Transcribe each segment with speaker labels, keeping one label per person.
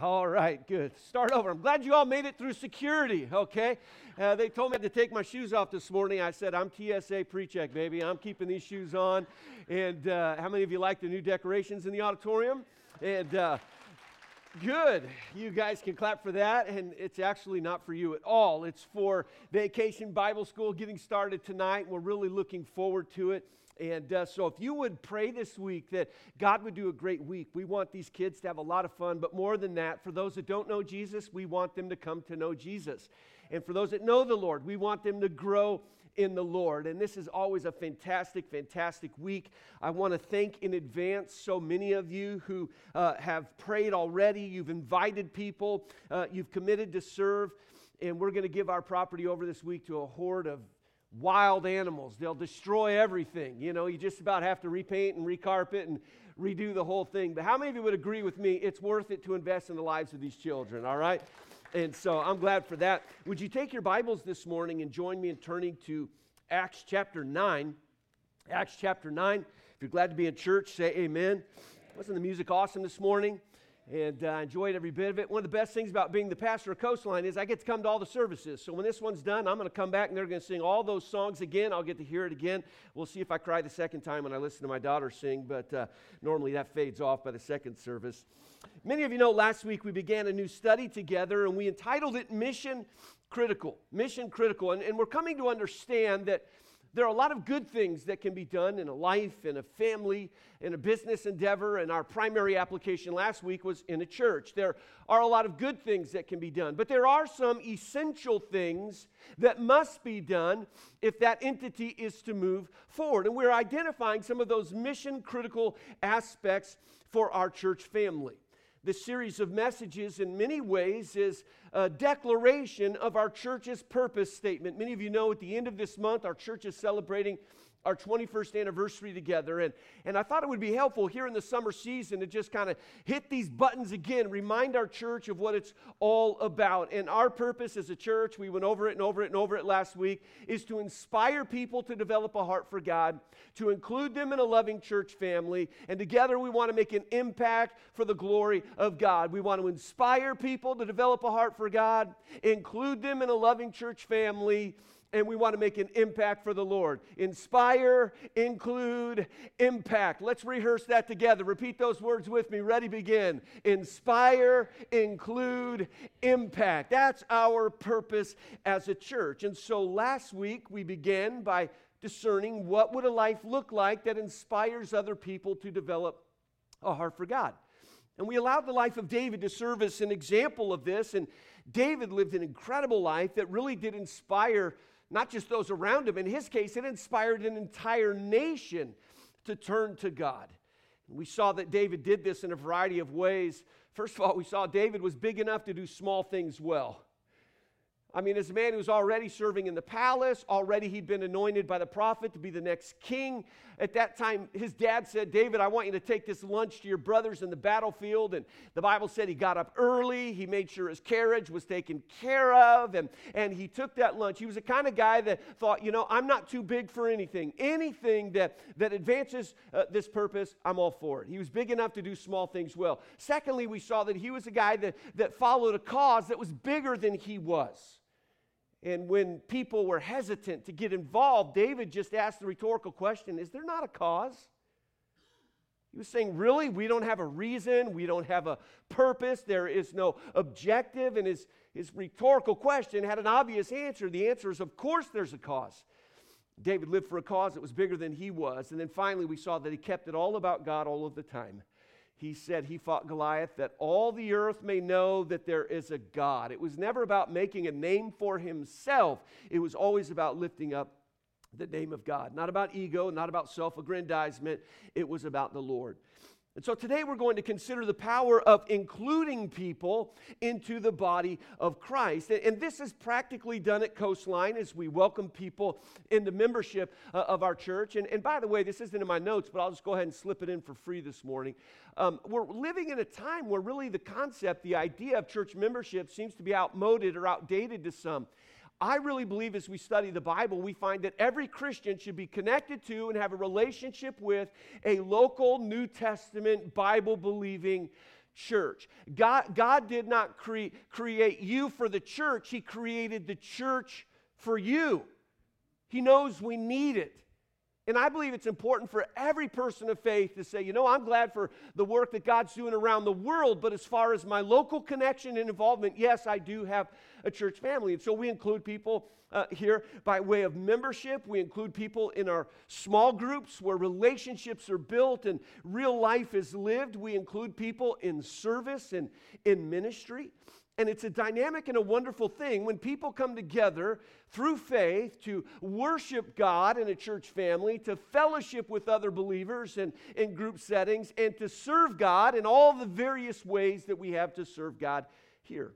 Speaker 1: All right, good. Start over. I'm glad you all made it through security, okay? Uh, they told me to take my shoes off this morning. I said, I'm TSA pre check, baby. I'm keeping these shoes on. And uh, how many of you like the new decorations in the auditorium? And uh, good. You guys can clap for that. And it's actually not for you at all, it's for Vacation Bible School getting started tonight. We're really looking forward to it. And uh, so, if you would pray this week that God would do a great week, we want these kids to have a lot of fun. But more than that, for those that don't know Jesus, we want them to come to know Jesus. And for those that know the Lord, we want them to grow in the Lord. And this is always a fantastic, fantastic week. I want to thank in advance so many of you who uh, have prayed already. You've invited people, uh, you've committed to serve. And we're going to give our property over this week to a horde of wild animals. They'll destroy everything. You know, you just about have to repaint and recarpet and redo the whole thing. But how many of you would agree with me? It's worth it to invest in the lives of these children, all right? And so I'm glad for that. Would you take your Bibles this morning and join me in turning to Acts chapter 9? Acts chapter 9. If you're glad to be in church, say amen. Wasn't the music awesome this morning? And uh, enjoyed every bit of it. One of the best things about being the pastor of Coastline is I get to come to all the services. So when this one's done, I'm going to come back and they're going to sing all those songs again. I'll get to hear it again. We'll see if I cry the second time when I listen to my daughter sing, but uh, normally that fades off by the second service. Many of you know last week we began a new study together and we entitled it Mission Critical. Mission Critical. And, and we're coming to understand that there are a lot of good things that can be done in a life, in a family, in a business endeavor, and our primary application last week was in a church. There are a lot of good things that can be done, but there are some essential things that must be done if that entity is to move forward. And we're identifying some of those mission critical aspects for our church family. This series of messages, in many ways, is a declaration of our church's purpose statement. Many of you know at the end of this month, our church is celebrating our 21st anniversary together. And, and I thought it would be helpful here in the summer season to just kind of hit these buttons again, remind our church of what it's all about. And our purpose as a church, we went over it and over it and over it last week, is to inspire people to develop a heart for God, to include them in a loving church family, and together we want to make an impact for the glory of God. We want to inspire people to develop a heart for God, include them in a loving church family and we want to make an impact for the Lord. Inspire, include, impact. Let's rehearse that together. Repeat those words with me. Ready, begin. Inspire, include, impact. That's our purpose as a church. And so last week we began by discerning what would a life look like that inspires other people to develop a heart for God. And we allowed the life of David to serve as an example of this. And David lived an incredible life that really did inspire not just those around him. In his case, it inspired an entire nation to turn to God. We saw that David did this in a variety of ways. First of all, we saw David was big enough to do small things well. I mean, as a man who was already serving in the palace, already he'd been anointed by the prophet to be the next king. At that time, his dad said, David, I want you to take this lunch to your brothers in the battlefield. And the Bible said he got up early. He made sure his carriage was taken care of. And, and he took that lunch. He was the kind of guy that thought, you know, I'm not too big for anything. Anything that, that advances uh, this purpose, I'm all for it. He was big enough to do small things well. Secondly, we saw that he was a guy that, that followed a cause that was bigger than he was. And when people were hesitant to get involved, David just asked the rhetorical question Is there not a cause? He was saying, Really? We don't have a reason. We don't have a purpose. There is no objective. And his, his rhetorical question had an obvious answer. The answer is, Of course, there's a cause. David lived for a cause that was bigger than he was. And then finally, we saw that he kept it all about God all of the time he said he fought Goliath that all the earth may know that there is a God. It was never about making a name for himself, it was always about lifting up the name of God. Not about ego, not about self aggrandizement, it was about the Lord. And so today we're going to consider the power of including people into the body of Christ. And this is practically done at Coastline as we welcome people into membership uh, of our church. And, and by the way, this isn't in my notes, but I'll just go ahead and slip it in for free this morning. Um, we're living in a time where really the concept, the idea of church membership seems to be outmoded or outdated to some. I really believe as we study the Bible, we find that every Christian should be connected to and have a relationship with a local New Testament Bible believing church. God, God did not cre- create you for the church, He created the church for you. He knows we need it. And I believe it's important for every person of faith to say, you know, I'm glad for the work that God's doing around the world, but as far as my local connection and involvement, yes, I do have a church family. And so we include people uh, here by way of membership. We include people in our small groups where relationships are built and real life is lived. We include people in service and in ministry. And it's a dynamic and a wonderful thing when people come together through faith to worship God in a church family, to fellowship with other believers and in group settings, and to serve God in all the various ways that we have to serve God here.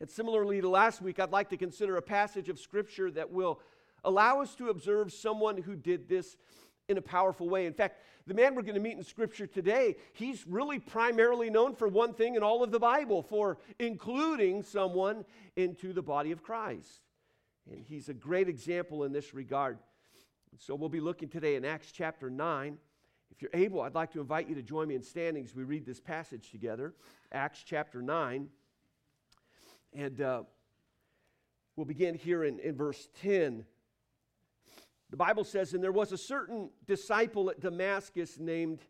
Speaker 1: And similarly to last week, I'd like to consider a passage of Scripture that will allow us to observe someone who did this in a powerful way. In fact, the man we're going to meet in Scripture today, he's really primarily known for one thing in all of the Bible, for including someone into the body of Christ. And he's a great example in this regard. So we'll be looking today in Acts chapter 9. If you're able, I'd like to invite you to join me in standing as we read this passage together. Acts chapter 9. And uh, we'll begin here in, in verse 10. The Bible says, And there was a certain disciple at Damascus named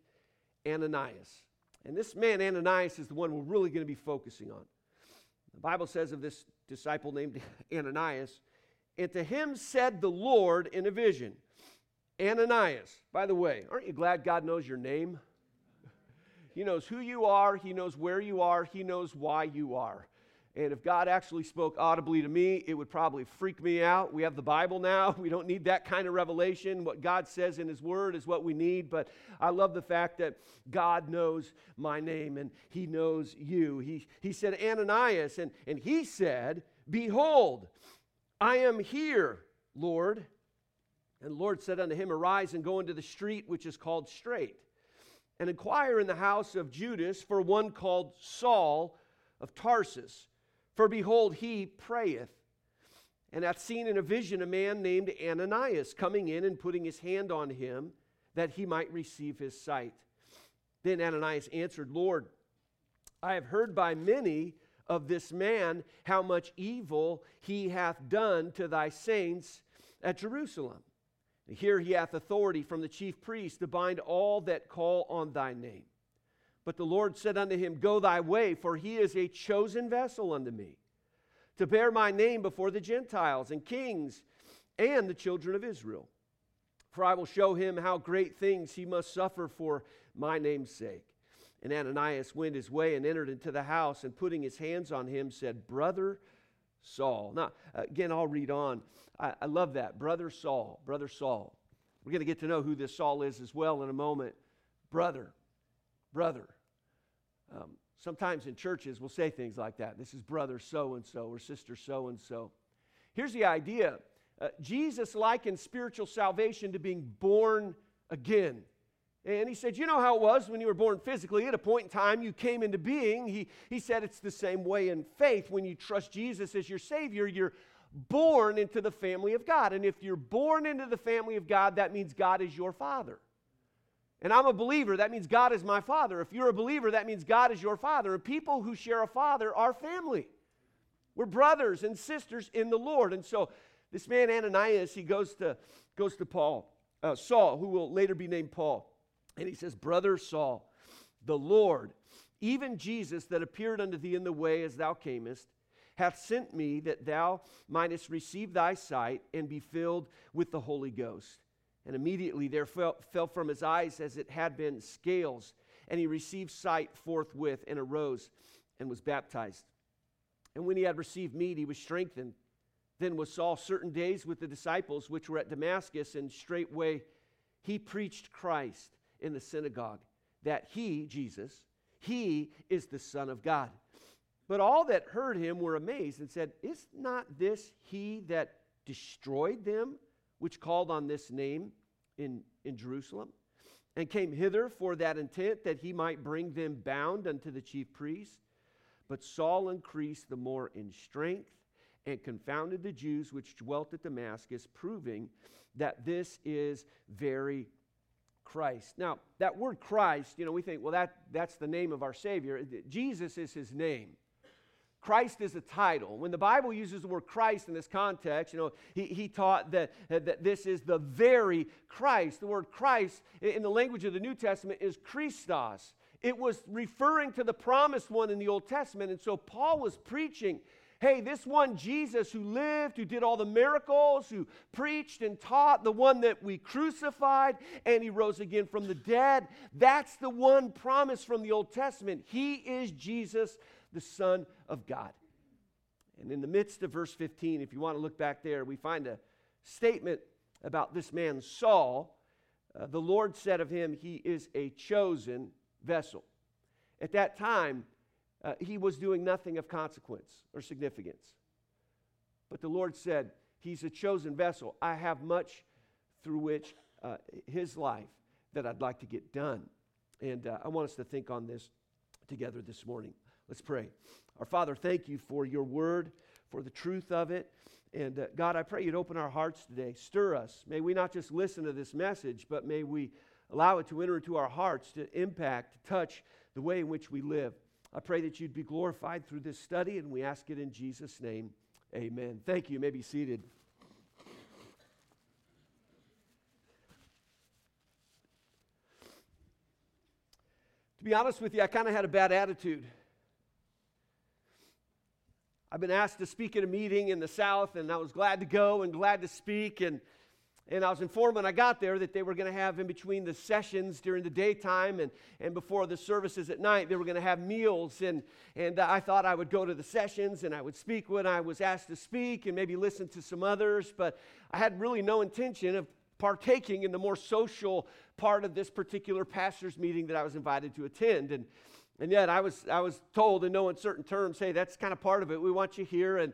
Speaker 1: Ananias. And this man, Ananias, is the one we're really going to be focusing on. The Bible says of this disciple named Ananias, and to him said the Lord in a vision, Ananias. By the way, aren't you glad God knows your name? He knows who you are, He knows where you are, He knows why you are. And if God actually spoke audibly to me, it would probably freak me out. We have the Bible now. We don't need that kind of revelation. What God says in His Word is what we need. But I love the fact that God knows my name and He knows you. He, he said, Ananias, and, and He said, Behold, I am here, Lord. And the Lord said unto him, Arise and go into the street which is called Straight, and inquire in the house of Judas for one called Saul of Tarsus for behold, he prayeth, and hath seen in a vision a man named Ananias coming in and putting his hand on him that he might receive his sight. Then Ananias answered, Lord, I have heard by many of this man how much evil he hath done to thy saints at Jerusalem. Here he hath authority from the chief priest to bind all that call on thy name. But the Lord said unto him, Go thy way, for he is a chosen vessel unto me, to bear my name before the Gentiles and kings and the children of Israel. For I will show him how great things he must suffer for my name's sake. And Ananias went his way and entered into the house, and putting his hands on him, said, Brother Saul. Now, again, I'll read on. I, I love that. Brother Saul, Brother Saul. We're going to get to know who this Saul is as well in a moment. Brother, brother. Um, sometimes in churches we'll say things like that. This is brother so and so or sister so and so. Here's the idea uh, Jesus likened spiritual salvation to being born again. And he said, You know how it was when you were born physically. At a point in time, you came into being. He, he said it's the same way in faith. When you trust Jesus as your Savior, you're born into the family of God. And if you're born into the family of God, that means God is your Father. And I'm a believer, that means God is my father. If you're a believer, that means God is your father. And people who share a father are family. We're brothers and sisters in the Lord. And so this man Ananias, he goes to, goes to Paul, uh, Saul, who will later be named Paul. And he says, Brother Saul, the Lord, even Jesus that appeared unto thee in the way as thou camest, hath sent me that thou mightest receive thy sight and be filled with the Holy Ghost. And immediately there fell, fell from his eyes as it had been scales, and he received sight forthwith and arose and was baptized. And when he had received meat, he was strengthened. Then was Saul certain days with the disciples which were at Damascus, and straightway he preached Christ in the synagogue, that he, Jesus, he is the Son of God. But all that heard him were amazed and said, Is not this he that destroyed them which called on this name in, in Jerusalem, and came hither for that intent that he might bring them bound unto the chief priests. But Saul increased the more in strength and confounded the Jews which dwelt at Damascus, proving that this is very Christ. Now, that word Christ, you know, we think, well, that, that's the name of our Savior. Jesus is his name. Christ is a title. When the Bible uses the word Christ in this context, you know, he, he taught that, that this is the very Christ. The word Christ in the language of the New Testament is Christos. It was referring to the promised one in the Old Testament. And so Paul was preaching hey, this one Jesus who lived, who did all the miracles, who preached and taught, the one that we crucified and he rose again from the dead, that's the one promise from the Old Testament. He is Jesus, the Son of God. And in the midst of verse 15, if you want to look back there, we find a statement about this man, Saul. Uh, the Lord said of him, He is a chosen vessel. At that time, uh, he was doing nothing of consequence or significance. But the Lord said, He's a chosen vessel. I have much through which uh, his life that I'd like to get done. And uh, I want us to think on this together this morning. Let's pray. Our Father, thank you for your word, for the truth of it. And uh, God, I pray you'd open our hearts today. Stir us. May we not just listen to this message, but may we allow it to enter into our hearts, to impact, to touch the way in which we live. I pray that you'd be glorified through this study, and we ask it in Jesus' name. Amen. Thank you. you may be seated. To be honest with you, I kind of had a bad attitude. I've been asked to speak at a meeting in the South, and I was glad to go and glad to speak. And and I was informed when I got there that they were going to have in between the sessions during the daytime and, and before the services at night, they were going to have meals. And, and uh, I thought I would go to the sessions and I would speak when I was asked to speak and maybe listen to some others. But I had really no intention of partaking in the more social part of this particular pastor's meeting that I was invited to attend. And, and yet I was, I was told in no uncertain terms, hey, that's kind of part of it. We want you here. And,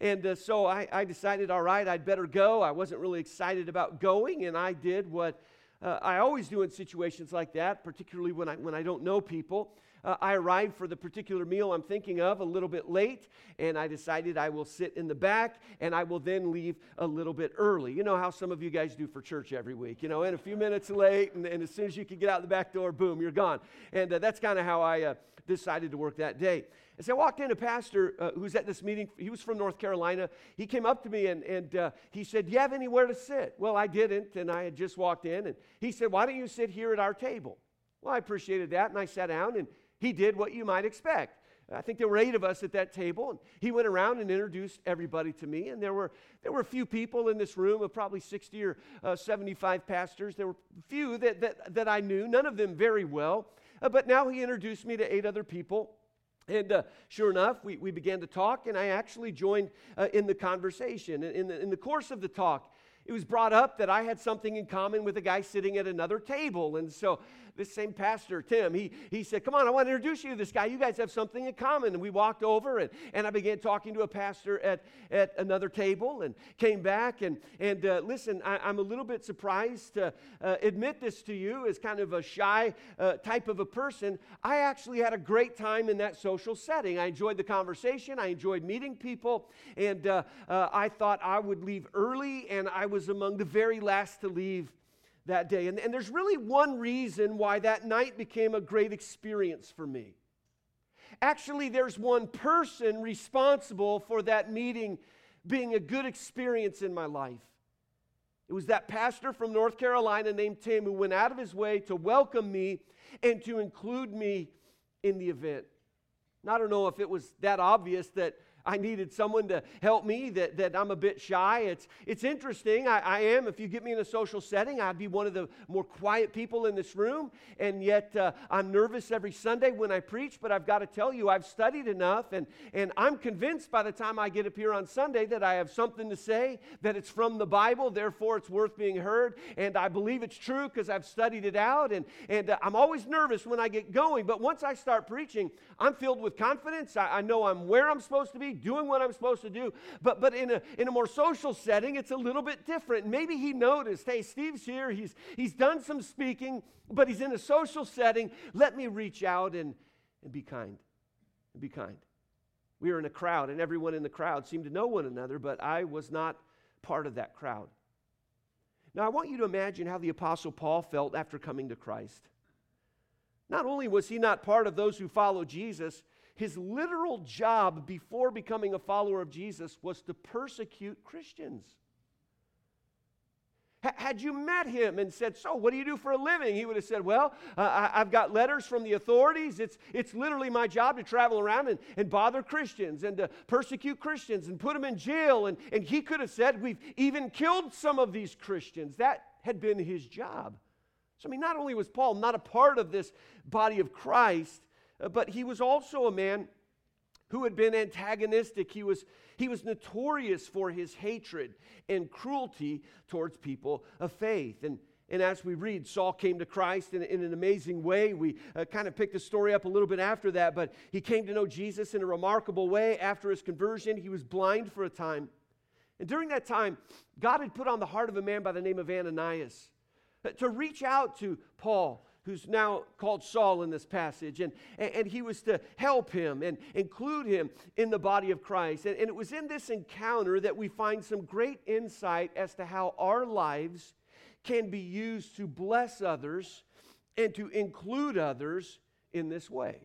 Speaker 1: and uh, so I, I, decided, all right, I'd better go. I wasn't really excited about going, and I did what uh, I always do in situations like that, particularly when I, when I don't know people. Uh, I arrived for the particular meal I'm thinking of a little bit late, and I decided I will sit in the back and I will then leave a little bit early. You know how some of you guys do for church every week, you know, and a few minutes late, and, and as soon as you can get out the back door, boom, you're gone. And uh, that's kind of how I uh, decided to work that day. As I walked in, a pastor uh, who's at this meeting, he was from North Carolina. He came up to me and, and uh, he said, Do you have anywhere to sit? Well, I didn't, and I had just walked in. And he said, Why don't you sit here at our table? Well, I appreciated that, and I sat down, and he did what you might expect. I think there were eight of us at that table, and he went around and introduced everybody to me. And there were there were a few people in this room of probably 60 or uh, 75 pastors. There were few that, that, that I knew, none of them very well. Uh, but now he introduced me to eight other people. And uh, sure enough, we, we began to talk, and I actually joined uh, in the conversation. In the, in the course of the talk, it was brought up that I had something in common with a guy sitting at another table. And so this same pastor, Tim, he, he said, Come on, I want to introduce you to this guy. You guys have something in common. And we walked over and, and I began talking to a pastor at, at another table and came back. And, and uh, listen, I, am a little bit surprised to uh, admit this to you as kind of a shy uh, type of a person. I actually had a great time in that social setting. I enjoyed the conversation, I enjoyed meeting people, and uh, uh, I thought I would leave early, and I was among the very last to leave that day. And, and there's really one reason why that night became a great experience for me. Actually, there's one person responsible for that meeting being a good experience in my life. It was that pastor from North Carolina named Tim who went out of his way to welcome me and to include me in the event. Now, I don't know if it was that obvious that I needed someone to help me that, that I'm a bit shy. It's, it's interesting. I, I am. If you get me in a social setting, I'd be one of the more quiet people in this room. And yet uh, I'm nervous every Sunday when I preach. But I've got to tell you, I've studied enough. And, and I'm convinced by the time I get up here on Sunday that I have something to say, that it's from the Bible. Therefore, it's worth being heard. And I believe it's true because I've studied it out. And, and uh, I'm always nervous when I get going. But once I start preaching, I'm filled with confidence. I, I know I'm where I'm supposed to be doing what I'm supposed to do. But, but in, a, in a more social setting, it's a little bit different. Maybe he noticed, hey, Steve's here. He's, he's done some speaking, but he's in a social setting. Let me reach out and, and be kind. And be kind. We were in a crowd, and everyone in the crowd seemed to know one another, but I was not part of that crowd. Now, I want you to imagine how the Apostle Paul felt after coming to Christ. Not only was he not part of those who follow Jesus, his literal job before becoming a follower of Jesus was to persecute Christians. Had you met him and said, So, what do you do for a living? He would have said, Well, uh, I've got letters from the authorities. It's, it's literally my job to travel around and, and bother Christians and to persecute Christians and put them in jail. And, and he could have said, We've even killed some of these Christians. That had been his job. So, I mean, not only was Paul not a part of this body of Christ, uh, but he was also a man who had been antagonistic. He was, he was notorious for his hatred and cruelty towards people of faith. And, and as we read, Saul came to Christ in, in an amazing way. We uh, kind of picked the story up a little bit after that, but he came to know Jesus in a remarkable way. After his conversion, he was blind for a time. And during that time, God had put on the heart of a man by the name of Ananias to reach out to Paul who's now called Saul in this passage. And, and, he was to help him and include him in the body of Christ. And, and it was in this encounter that we find some great insight as to how our lives can be used to bless others and to include others in this way.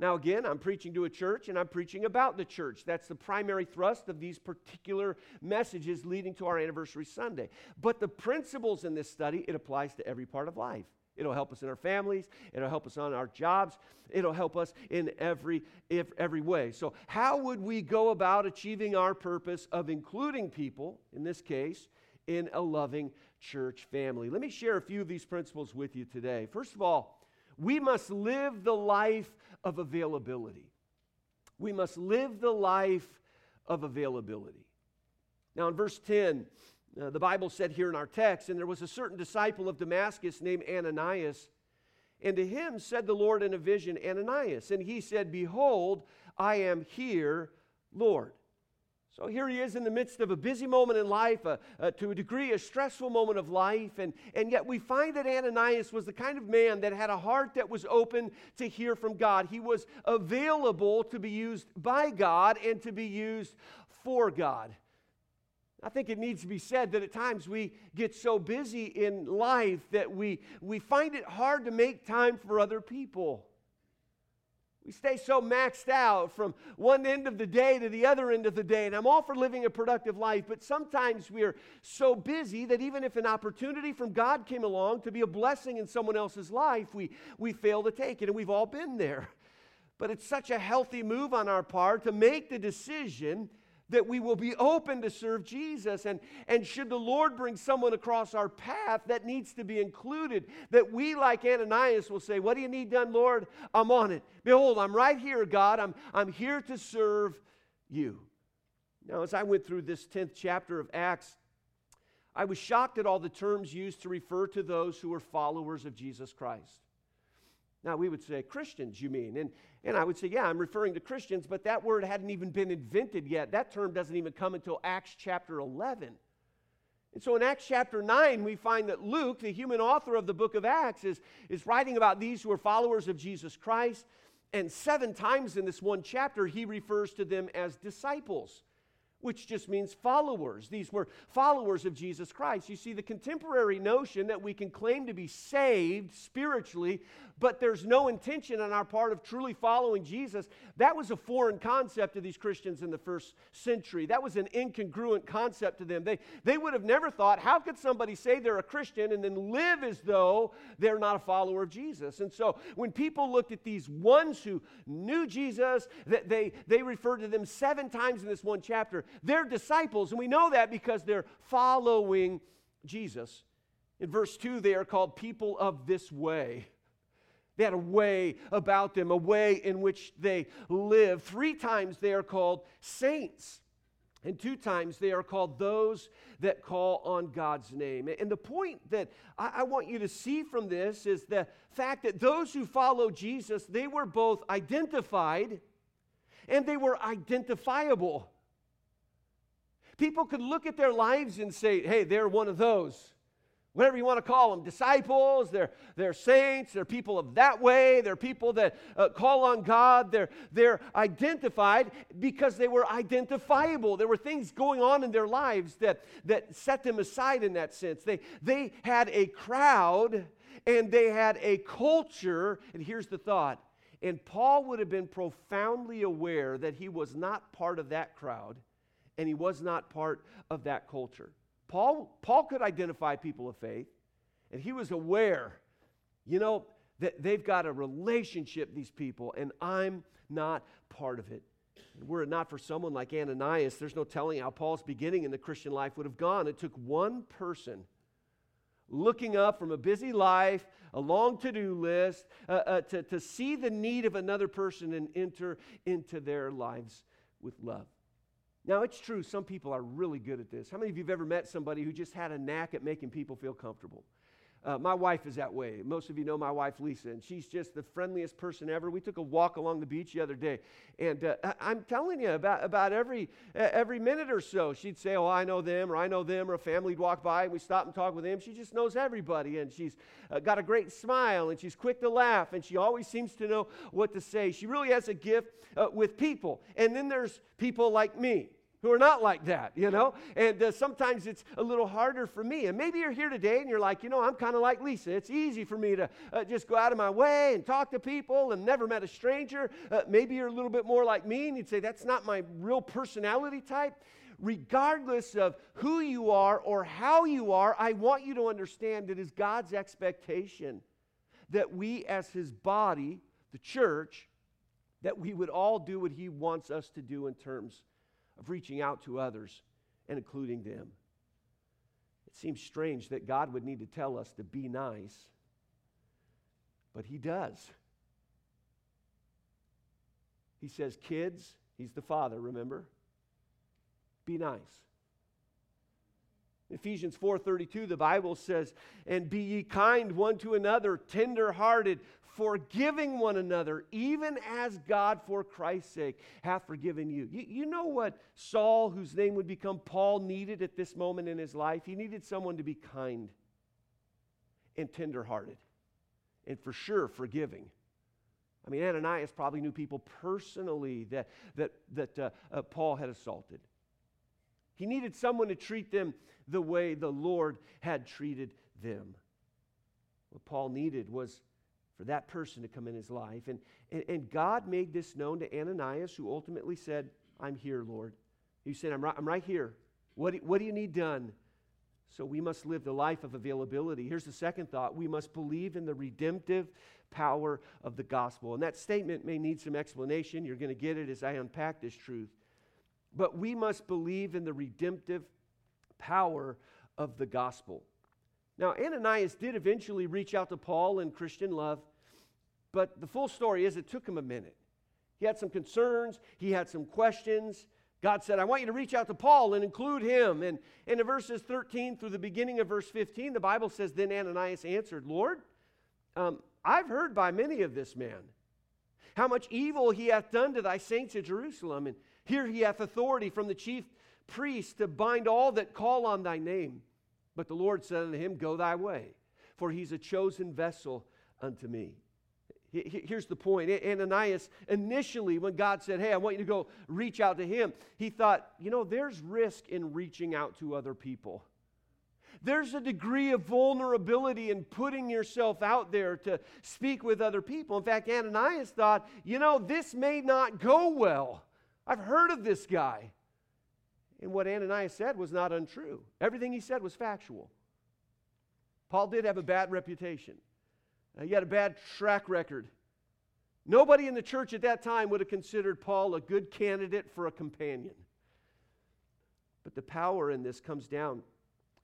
Speaker 1: Now, again, I'm preaching to a church and I'm preaching about the church. That's the primary thrust of these particular messages leading to our anniversary Sunday. But the principles in this study, it applies to every part of life. It'll help us in our families. It'll help us on our jobs. It'll help us in every, if, every way. So, how would we go about achieving our purpose of including people, in this case, in a loving church family? Let me share a few of these principles with you today. First of all, we must live the life of availability. We must live the life of availability. Now, in verse 10, uh, the Bible said here in our text, and there was a certain disciple of Damascus named Ananias. And to him said the Lord in a vision, Ananias. And he said, Behold, I am here, Lord. So here he is in the midst of a busy moment in life, to a degree, a stressful moment of life. And, and yet we find that Ananias was the kind of man that had a heart that was open to hear from God. He was available to be used by God and to be used for God. I think it needs to be said that at times we get so busy in life that we, we find it hard to make time for other people. We stay so maxed out from one end of the day to the other end of the day. And I'm all for living a productive life, but sometimes we're so busy that even if an opportunity from God came along to be a blessing in someone else's life, we, we fail to take it. And we've all been there. But it's such a healthy move on our part to make the decision that we will be open to serve Jesus. And, and should the Lord bring someone across our path that needs to be included, that we, like Ananias, will say, What do you need done, Lord? I'm on it. Behold, I'm right here, God. I'm, I'm here to serve you. Now, as I went through this 10th chapter of Acts, I was shocked at all the terms used to refer to those who were followers of Jesus Christ. Now, we would say, Christians, you mean? And, and I would say, yeah, I'm referring to Christians, but that word hadn't even been invented yet. That term doesn't even come until Acts chapter 11. And so in Acts chapter 9, we find that Luke, the human author of the book of Acts, is, is writing about these who are followers of Jesus Christ. And seven times in this one chapter, he refers to them as disciples which just means followers. These were followers of Jesus Christ. You see, the contemporary notion that we can claim to be saved spiritually, but there's no intention on our part of truly following Jesus, that was a foreign concept to these Christians in the first century. That was an incongruent concept to them. They, they would have never thought, how could somebody say they're a Christian and then live as though they're not a follower of Jesus? And so when people looked at these ones who knew Jesus, that they, they referred to them seven times in this one chapter they're disciples, and we know that because they're following Jesus. In verse 2, they are called people of this way. They had a way about them, a way in which they live. Three times they are called saints. And two times they are called those that call on God's name. And the point that I, want you to see from this is the fact that those who follow Jesus, they were both identified and they were identifiable. People could look at their lives and say, hey, they're one of those. whatever you want to call them disciples they're, they're saints they're people of that way they're people that uh, call on god they're, they're identified because they were identifiable there were things going on in their lives that, that set them aside in that sense they, they had a crowd and they had a culture and here's the thought and paul would have been profoundly aware that he was not part of that crowd and he was not part of that culture Paul, Paul could identify people of faith, and he was aware, you know, that they've got a relationship, these people, and I'm not part of it. Were it not for someone like Ananias, there's no telling how Paul's beginning in the Christian life would have gone. It took one person looking up from a busy life, a long to do list, uh, uh, to, to see the need of another person and enter into their lives with love. Now, it's true, some people are really good at this. How many of you have ever met somebody who just had a knack at making people feel comfortable? Uh, my wife is that way. Most of you know my wife, Lisa, and she's just the friendliest person ever. We took a walk along the beach the other day, and uh, I'm telling you, about, about every, uh, every minute or so, she'd say, Oh, I know them, or I know them, or a family would walk by, and we'd stop and talk with them. She just knows everybody, and she's uh, got a great smile, and she's quick to laugh, and she always seems to know what to say. She really has a gift uh, with people. And then there's people like me who are not like that, you know? And uh, sometimes it's a little harder for me. And maybe you're here today and you're like, you know, I'm kind of like Lisa. It's easy for me to uh, just go out of my way and talk to people and never met a stranger. Uh, maybe you're a little bit more like me and you'd say, that's not my real personality type. Regardless of who you are or how you are, I want you to understand it is God's expectation that we, as His body, the church, that we would all do what He wants us to do in terms of reaching out to others and including them. It seems strange that God would need to tell us to be nice, but He does. He says, Kids, He's the Father, remember? Be nice. Ephesians 4:32 the Bible says, "And be ye kind one to another, tender-hearted, forgiving one another, even as God for Christ's sake hath forgiven you. you. You know what Saul, whose name would become Paul, needed at this moment in his life? He needed someone to be kind and tenderhearted, and for sure forgiving. I mean, Ananias probably knew people personally that, that, that uh, uh, Paul had assaulted. He needed someone to treat them the way the Lord had treated them. What Paul needed was for that person to come in his life. And, and, and, God made this known to Ananias, who ultimately said, I'm here, Lord. He said, I'm right, I'm right here. What, what do you need done? So we must live the life of availability. Here's the second thought we must believe in the redemptive power of the gospel. And that statement may need some explanation. You're going to get it as I unpack this truth. But we must believe in the redemptive power of the gospel. Now, Ananias did eventually reach out to Paul in Christian love, but the full story is it took him a minute. He had some concerns, he had some questions. God said, I want you to reach out to Paul and include him. And, and in verses 13 through the beginning of verse 15, the Bible says, Then Ananias answered, Lord, um, I've heard by many of this man how much evil he hath done to thy saints at Jerusalem. And here he hath authority from the chief priest to bind all that call on thy name. But the Lord said unto him, Go thy way, for he's a chosen vessel unto me. Here's the point. Ananias, initially, when God said, Hey, I want you to go reach out to him, he thought, You know, there's risk in reaching out to other people. There's a degree of vulnerability in putting yourself out there to speak with other people. In fact, Ananias thought, You know, this may not go well. I've heard of this guy. And what Ananias said was not untrue. Everything he said was factual. Paul did have a bad reputation, uh, he had a bad track record. Nobody in the church at that time would have considered Paul a good candidate for a companion. But the power in this comes down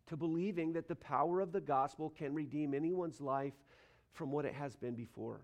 Speaker 1: to believing that the power of the gospel can redeem anyone's life from what it has been before.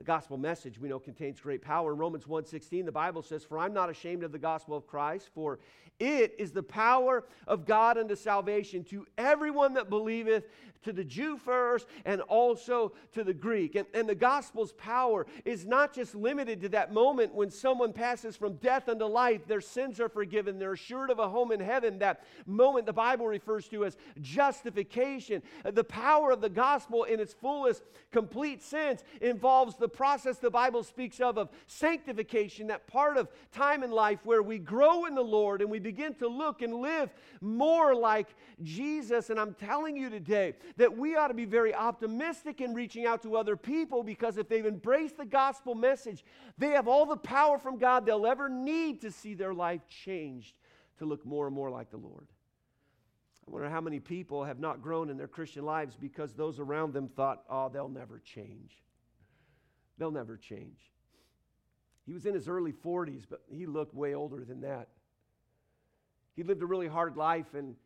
Speaker 1: The gospel message we know contains great power. In Romans 1:16 the Bible says, "For I'm not ashamed of the gospel of Christ, for it is the power of God unto salvation to everyone that believeth, to the Jew first and also to the Greek. And, and the gospel's power is not just limited to that moment when someone passes from death unto life, their sins are forgiven, they're assured of a home in heaven. That moment the Bible refers to as justification. The power of the gospel in its fullest, complete sense involves the process the Bible speaks of of sanctification, that part of time in life where we grow in the Lord and we begin to look and live more like Jesus. And I'm telling you today, that we ought to be very optimistic in reaching out to other people because if they've embraced the gospel message, they have all the power from God they'll ever need to see their life changed to look more and more like the Lord. I wonder how many people have not grown in their Christian lives because those around them thought, oh, they'll never change. They'll never change. He was in his early 40s, but he looked way older than that. He lived a really hard life and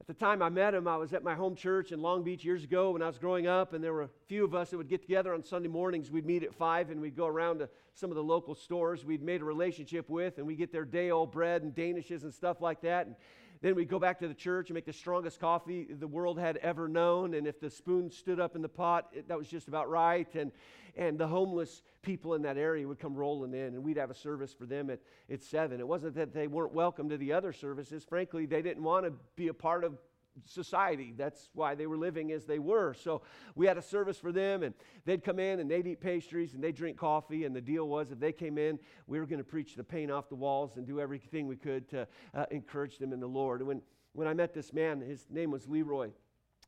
Speaker 1: at the time I met him, I was at my home church in Long Beach years ago when I was growing up, and there were a few of us that would get together on Sunday mornings. We'd meet at 5 and we'd go around to some of the local stores we'd made a relationship with, and we'd get their day old bread and Danishes and stuff like that. And then we'd go back to the church and make the strongest coffee the world had ever known. And if the spoon stood up in the pot, it, that was just about right. And, and the homeless people in that area would come rolling in, and we'd have a service for them at, at 7. It wasn't that they weren't welcome to the other services. Frankly, they didn't want to be a part of society. That's why they were living as they were. So we had a service for them, and they'd come in and they'd eat pastries and they'd drink coffee. And the deal was, if they came in, we were going to preach the paint off the walls and do everything we could to uh, encourage them in the Lord. And when, when I met this man, his name was Leroy,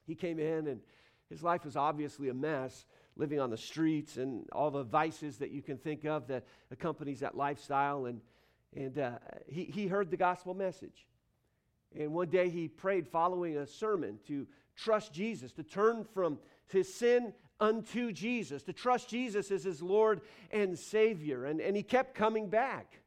Speaker 1: he came in and his life was obviously a mess. Living on the streets and all the vices that you can think of that accompanies that lifestyle. And, and uh, he, he heard the gospel message. And one day he prayed following a sermon to trust Jesus, to turn from his sin unto Jesus, to trust Jesus as his Lord and Savior. And, and he kept coming back.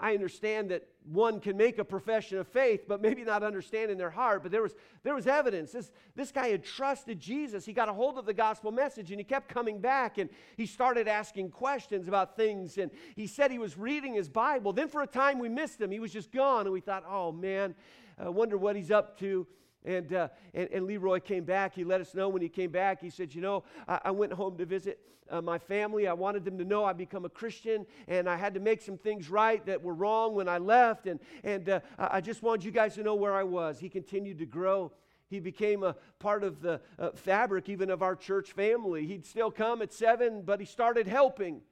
Speaker 1: I understand that one can make a profession of faith, but maybe not understand in their heart. But there was, there was evidence. This, this guy had trusted Jesus. He got a hold of the gospel message and he kept coming back and he started asking questions about things. And he said he was reading his Bible. Then for a time we missed him. He was just gone. And we thought, oh man, I wonder what he's up to. And, uh, and, and, Leroy came back. He let us know when he came back. He said, You know, I, I went home to visit uh, my family. I wanted them to know I'd become a Christian, and I had to make some things right that were wrong when I left. And, and uh, I just wanted you guys to know where I was. He continued to grow. He became a part of the uh, fabric, even of our church family. He'd still come at seven, but he started helping.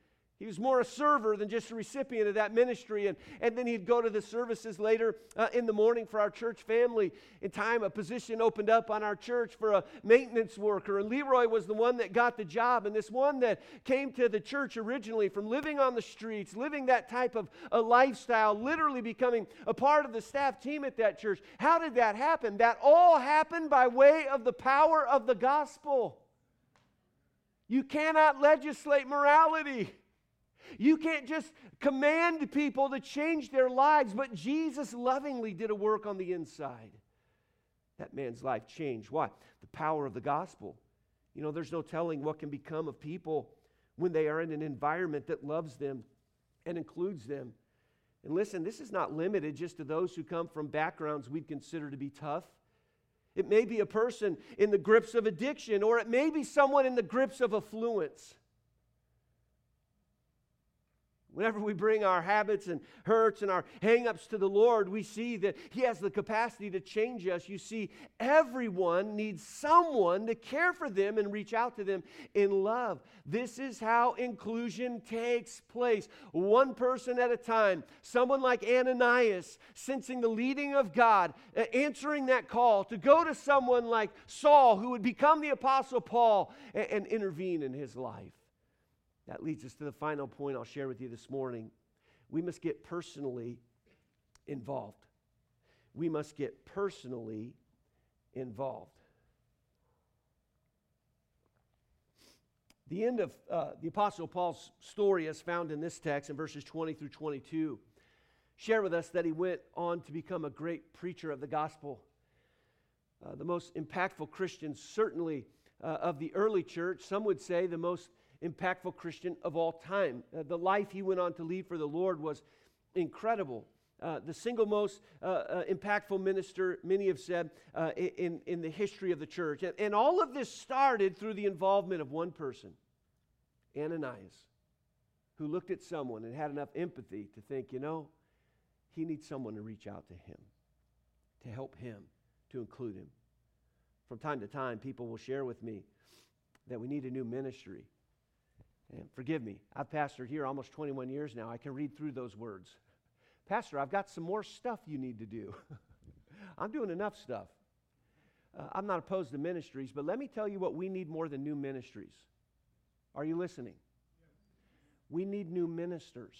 Speaker 1: He was more a server than just a recipient of that ministry. And, and then he'd go to the services later uh, in the morning for our church family. In time, a position opened up on our church for a maintenance worker. And Leroy was the one that got the job. And this one that came to the church originally from living on the streets, living that type of a lifestyle, literally becoming a part of the staff team at that church. How did that happen? That all happened by way of the power of the gospel. You cannot legislate morality. You can't just command people to change their lives, but Jesus lovingly did a work on the inside. That man's life changed. Why? The power of the gospel. You know, there's no telling what can become of people when they are in an environment that loves them and includes them. And listen, this is not limited just to those who come from backgrounds we'd consider to be tough. It may be a person in the grips of addiction, or it may be someone in the grips of affluence. Whenever we bring our habits and hurts and our hangups to the Lord, we see that He has the capacity to change us. You see, everyone needs someone to care for them and reach out to them in love. This is how inclusion takes place, one person at a time. Someone like Ananias, sensing the leading of God, uh, answering that call to go to someone like Saul, who would become the Apostle Paul, and, and intervene in his life. That leads us to the final point I'll share with you this morning. We must get personally involved. We must get personally involved. The end of uh, the Apostle Paul's story, as found in this text in verses 20 through 22, share with us that he went on to become a great preacher of the gospel. Uh, the most impactful Christian, certainly uh, of the early church, some would say the most impactful Christian of all time. Uh, the life he went on to lead for the Lord was incredible. Uh, the single most uh, uh, impactful minister, many have said, uh, in, in the history of the church. And, and all of this started through the involvement of one person, Ananias, who looked at someone and had enough empathy to think, you know, he needs someone to reach out to him, to help him, to include him. From time to time, people will share with me that we need a new ministry. And forgive me, I've pastored here almost 21 years now. I can read through those words. Pastor, I've got some more stuff you need to do. I'm doing enough stuff. Uh, I'm not opposed to ministries, but let me tell you what we need more than new ministries. Are you listening? We need new ministers.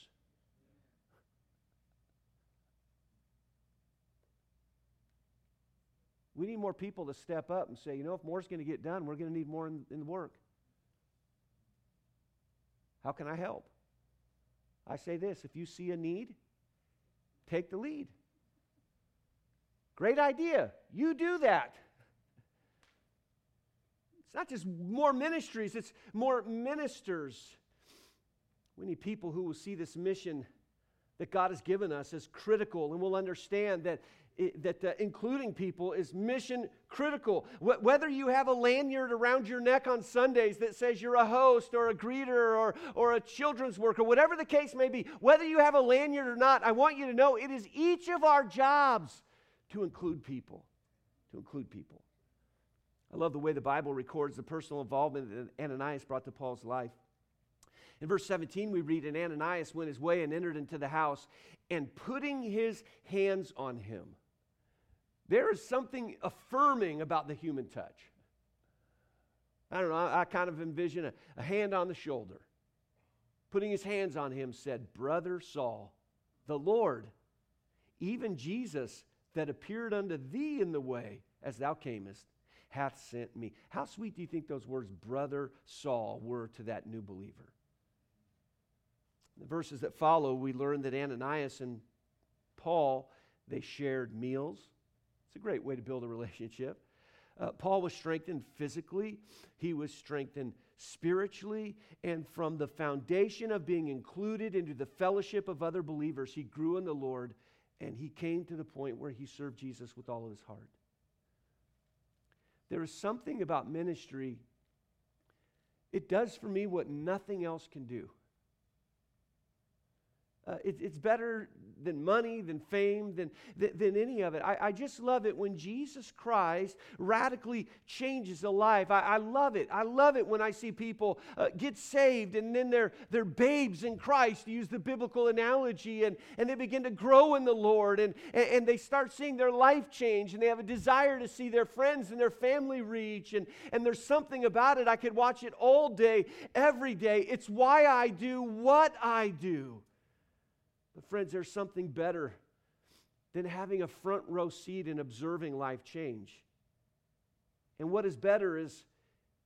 Speaker 1: We need more people to step up and say, you know, if more's going to get done, we're going to need more in, in the work. How can I help? I say this if you see a need, take the lead. Great idea. You do that. It's not just more ministries, it's more ministers. We need people who will see this mission that God has given us as critical and will understand that that uh, including people is mission critical. Wh- whether you have a lanyard around your neck on Sundays that says you're a host or a greeter or, or a children's worker, whatever the case may be, whether you have a lanyard or not, I want you to know it is each of our jobs to include people. To include people. I love the way the Bible records the personal involvement that Ananias brought to Paul's life. In verse 17, we read, And Ananias went his way and entered into the house, and putting his hands on him, there is something affirming about the human touch. I don't know, I, I kind of envision a, a hand on the shoulder. Putting his hands on him said, Brother Saul, the Lord, even Jesus that appeared unto thee in the way as thou camest, hath sent me. How sweet do you think those words, Brother Saul, were to that new believer? the verses that follow, we learn that Ananias and Paul, they shared meals, it's a great way to build a relationship. Uh, Paul was strengthened physically, he was strengthened spiritually, and from the foundation of being included into the fellowship of other believers, he grew in the Lord and he came to the point where he served Jesus with all of his heart. There is something about ministry, it does for me what nothing else can do. Uh, it, it's better than money, than fame, than, than, than any of it. I, I, just love it when Jesus Christ radically changes a life. I, I love it. I love it when I see people uh, get saved and then they're, they're babes in Christ, to use the biblical analogy, and, and they begin to grow in the Lord and, and, and they start seeing their life change and they have a desire to see their friends and their family reach. And, and there's something about it. I could watch it all day, every day. It's why I do what I do. But, friends, there's something better than having a front row seat and observing life change. And what is better is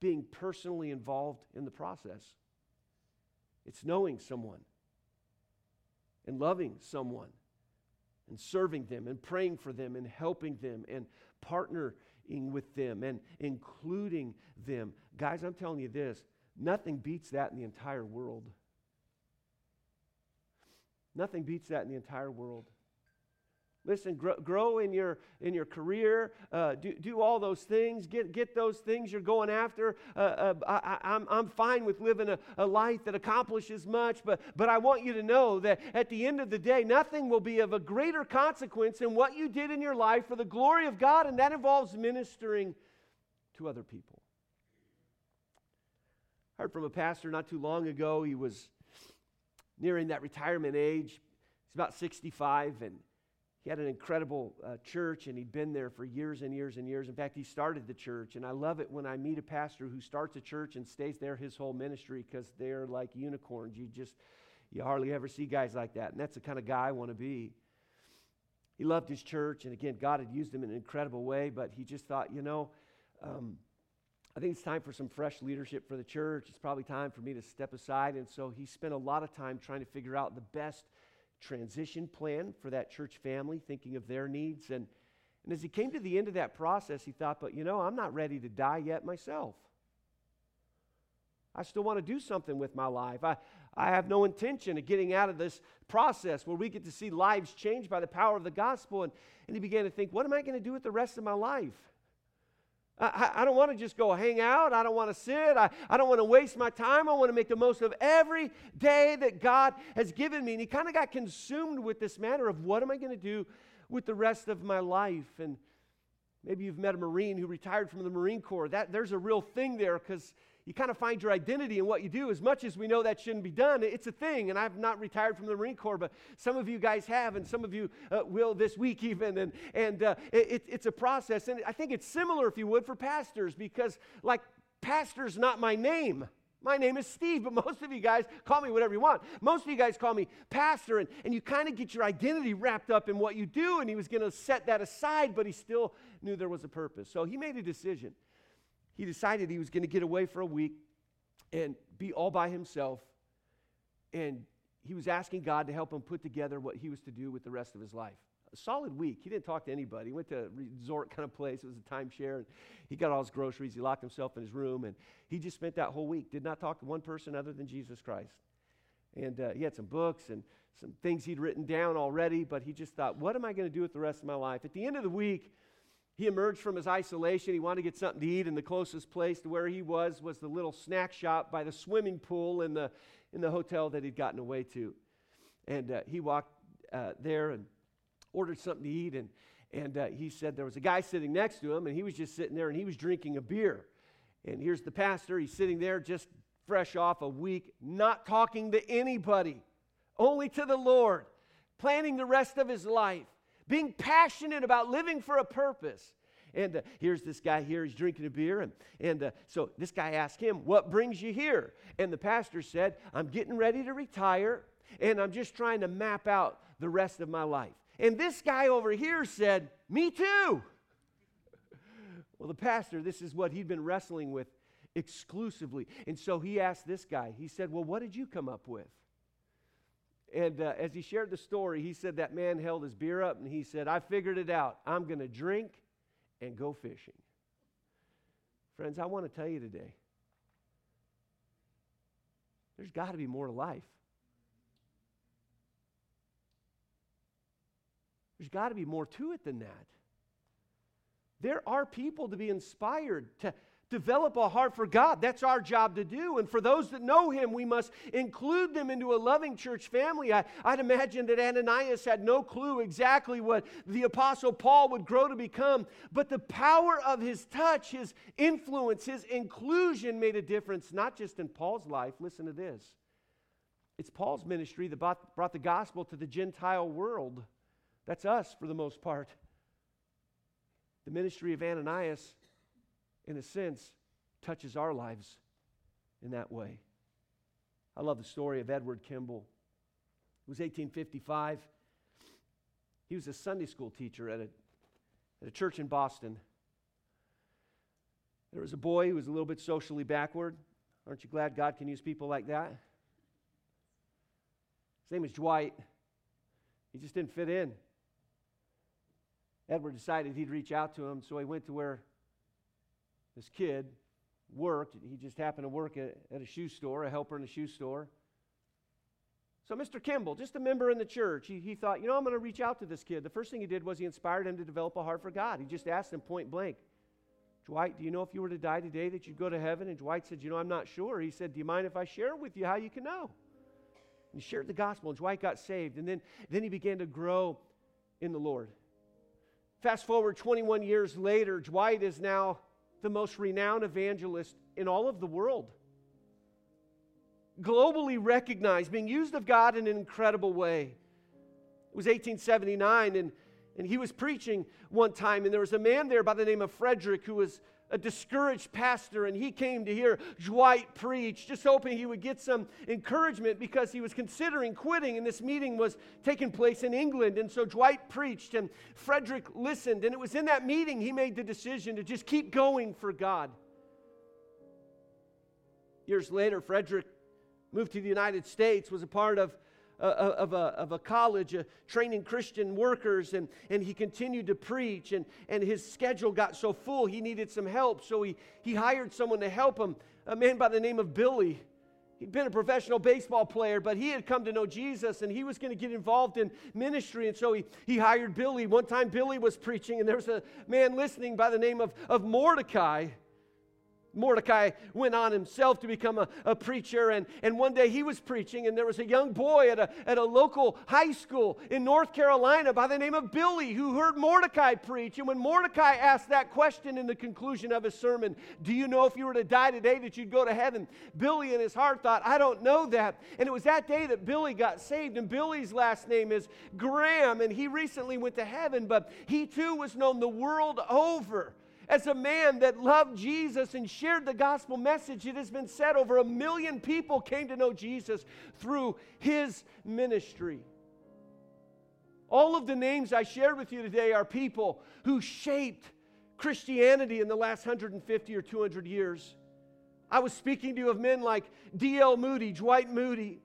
Speaker 1: being personally involved in the process. It's knowing someone and loving someone and serving them and praying for them and helping them and partnering with them and including them. Guys, I'm telling you this nothing beats that in the entire world. Nothing beats that in the entire world. Listen, grow, grow, in your in your career. Uh, do, do all those things. Get get those things you're going after. Uh, uh, I, am I'm, I'm fine with living a, a life that accomplishes much, but but I want you to know that at the end of the day, nothing will be of a greater consequence than what you did in your life for the glory of God, and that involves ministering to other people. I heard from a pastor not too long ago. He was nearing that retirement age. He's about 65, and he had an incredible uh, church, and he'd been there for years and years and years. In fact, he started the church, and I love it when I meet a pastor who starts a church and stays there his whole ministry because they're like unicorns. You just, you hardly ever see guys like that, and that's the kind of guy I want to be. He loved his church, and again, God had used him in an incredible way, but he just thought, you know, um, I think it's time for some fresh leadership for the church. It's probably time for me to step aside. And so he spent a lot of time trying to figure out the best transition plan for that church family, thinking of their needs. And, and as he came to the end of that process, he thought, but you know, I'm not ready to die yet myself. I still want to do something with my life. I, I have no intention of getting out of this process where we get to see lives changed by the power of the gospel. And, and he began to think, what am I going to do with the rest of my life? I, I, don't want to just go hang out. I don't want to sit. I, I don't want to waste my time. I want to make the most of every day that God has given me. And he kind of got consumed with this matter of what am I going to do with the rest of my life? And maybe you've met a Marine who retired from the Marine Corps. That, there's a real thing there because you kind of find your identity in what you do. As much as we know that shouldn't be done, it's a thing. And I've not retired from the Marine Corps, but some of you guys have, and some of you uh, will this week even. And, and uh, it, it's a process. And I think it's similar, if you would, for pastors, because, like, pastor's not my name. My name is Steve, but most of you guys call me whatever you want. Most of you guys call me pastor, and, and you kind of get your identity wrapped up in what you do, and he was going to set that aside, but he still knew there was a purpose. So he made a decision he decided he was going to get away for a week and be all by himself. And he was asking God to help him put together what he was to do with the rest of his life. A solid week. He didn't talk to anybody. He went to a resort kind of place. It was a timeshare. And he got all his groceries. He locked himself in his room. And he just spent that whole week. Did not talk to one person other than Jesus Christ. And uh, he had some books and some things he'd written down already. But he just thought, what am I going to do with the rest of my life? At the end of the week, he emerged from his isolation. He wanted to get something to eat, and the closest place to where he was was the little snack shop by the swimming pool in the, in the hotel that he'd gotten away to. And uh, he walked uh, there and ordered something to eat, and, and uh, he said there was a guy sitting next to him, and he was just sitting there and he was drinking a beer. And here's the pastor. He's sitting there just fresh off a week, not talking to anybody, only to the Lord, planning the rest of his life being passionate about living for a purpose. And uh, here's this guy here, he's drinking a beer. And, and uh, so this guy asked him, What brings you here? And the pastor said, I'm getting ready to retire, and I'm just trying to map out the rest of my life. And this guy over here said, Me too. well, the pastor, this is what he'd been wrestling with exclusively. And so he asked this guy, He said, Well, what did you come up with? And uh, as he shared the story, he said that man held his beer up and he said, I figured it out. I'm going to drink and go fishing. Friends, I want to tell you today there's got to be more to life. There's got to be more to it than that. There are people to be inspired to develop a heart for God. That's our job to do. And for those that know Him, we must include them into a loving church family. I, would imagine that Ananias had no clue exactly what the Apostle Paul would grow to become, but the power of his touch, his influence, his inclusion made a difference, not just in Paul's life. Listen to this it's Paul's ministry that brought, brought the gospel to the Gentile world. That's us for the most part. The ministry of Ananias in a sense, touches our lives in that way. I love the story of Edward Kimball. It was 1855. He was a Sunday school teacher at a, at a church in Boston. There was a boy who was a little bit socially backward. Aren't you glad God can use people like that? His name was Dwight. He just didn't fit in. Edward decided he'd reach out to him, so he went to where this kid worked. He just happened to work at, at a shoe store, a helper in a shoe store. So, Mr. Kimball, just a member in the church, he, he thought, you know, I'm going to reach out to this kid. The first thing he did was he inspired him to develop a heart for God. He just asked him point blank, Dwight, do you know if you were to die today that you'd go to heaven? And Dwight said, You know, I'm not sure. He said, Do you mind if I share with you how you can know? And he shared the gospel, and Dwight got saved. And then, then he began to grow in the Lord. Fast forward 21 years later, Dwight is now the most renowned evangelist in all of the world. Globally recognized, being used of God in an incredible way. It was 1879, and, and he was preaching one time, and there was a man there by the name of Frederick who was a discouraged pastor, and he came to hear Dwight preach, just hoping he would get some encouragement because he was considering quitting, and this meeting was taking place in England. And so Dwight preached, and Frederick listened, and it was in that meeting he made the decision to just keep going for God. Years later, Frederick moved to the United States, was a part of of, a, of a college uh, training Christian workers, and, and he continued to preach. And, and his schedule got so full, he needed some help. So he, he hired someone to help him a man by the name of Billy. He'd been a professional baseball player, but he had come to know Jesus and he was going to get involved in ministry. And so he, he hired Billy. One time, Billy was preaching, and there was a man listening by the name of, of Mordecai. Mordecai went on himself to become a, a preacher, and, and one day he was preaching, and there was a young boy at a, at a local high school in North Carolina by the name of Billy who heard Mordecai preach. And when Mordecai asked that question in the conclusion of his sermon, Do you know if you were to die today that you'd go to heaven? Billy in his heart thought, I don't know that. And it was that day that Billy got saved, and Billy's last name is Graham, and he recently went to heaven, but he too was known the world over as a man that loved Jesus and shared the gospel message. It has been said over a million people came to know Jesus through his ministry. All of the names I shared with you today are people who shaped Christianity in the last 150 or 200 years. I was speaking to you of men like D.L. Moody, Dwight Moody,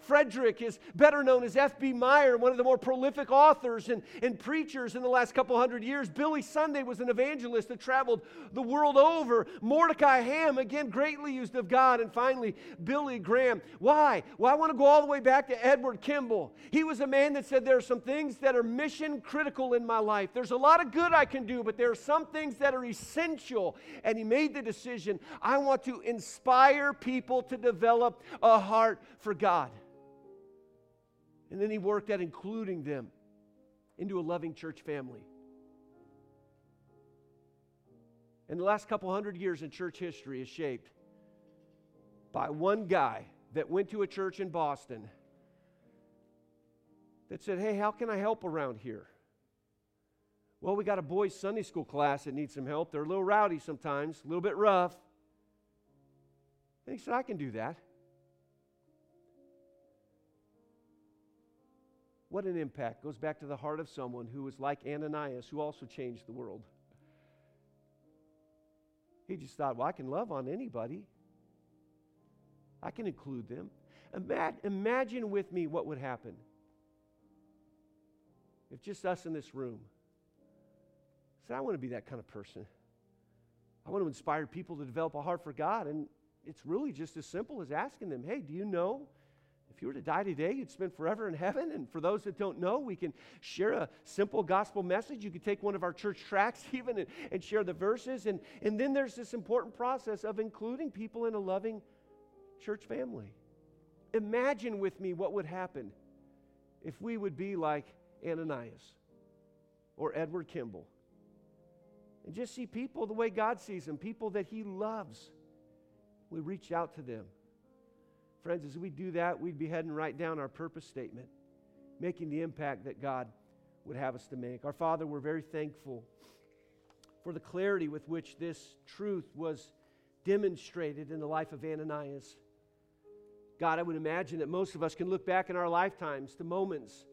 Speaker 1: Frederick is better known as F.B. Meyer, one of the more prolific authors and, and preachers in the last couple hundred years. Billy Sunday was an evangelist that traveled the world over. Mordecai Ham, again, greatly used of God. And finally, Billy Graham. Why? Well, I want to go all the way back to Edward Kimball. He was a man that said, There are some things that are mission critical in my life. There's a lot of good I can do, but there are some things that are essential. And he made the decision I want to inspire people to develop a heart for God. And then he worked at including them into a loving church family. And the last couple hundred years in church history is shaped by one guy that went to a church in Boston that said, Hey, how can I help around here? Well, we got a boys' Sunday school class that needs some help. They're a little rowdy sometimes, a little bit rough. And he said, I can do that. What an impact. Goes back to the heart of someone who was like Ananias, who also changed the world. He just thought, well, I can love on anybody, I can include them. Imagine, with me what would happen if just us in this room said, I want to be that kind of person. I want to inspire people to develop a heart for God. And it's really just as simple as asking them, hey, do you know if you were to die today, you'd spend forever in heaven. And for those that don't know, we can share a simple gospel message. You could take one of our church tracts even and, and share the verses. And, and then there's this important process of including people in a loving church family. Imagine with me what would happen if we would be like Ananias or Edward Kimball and just see people the way God sees them, people that He loves. We reach out to them Friends, as we do that, we'd be heading right down our purpose statement, making the impact that God would have us to make. Our Father, we're very thankful for the clarity with which this truth was demonstrated in the life of Ananias. God, I would imagine that most of us can look back in our lifetimes to moments,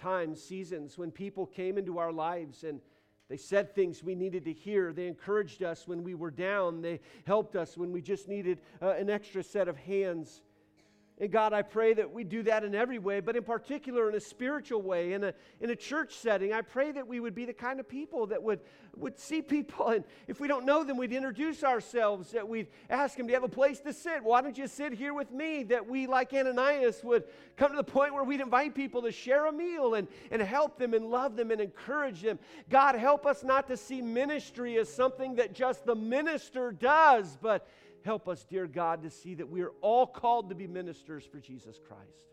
Speaker 1: times, seasons when people came into our lives and they said things we needed to hear. They encouraged us when we were down. They helped us when we just needed uh, an extra set of hands. And God, I pray that we do that in every way, but in particular in a spiritual way, in a, in a church setting. I pray that we would be the kind of people that would, would see people, and if we don't know them, we'd introduce ourselves, that we'd ask them, Do you have a place to sit? Why don't you sit here with me? That we, like Ananias, would come to the point where we'd invite people to share a meal and, and help them and love them and encourage them. God, help us not to see ministry as something that just the minister does, but Help us, dear God, to see that we are all called to be ministers for Jesus Christ.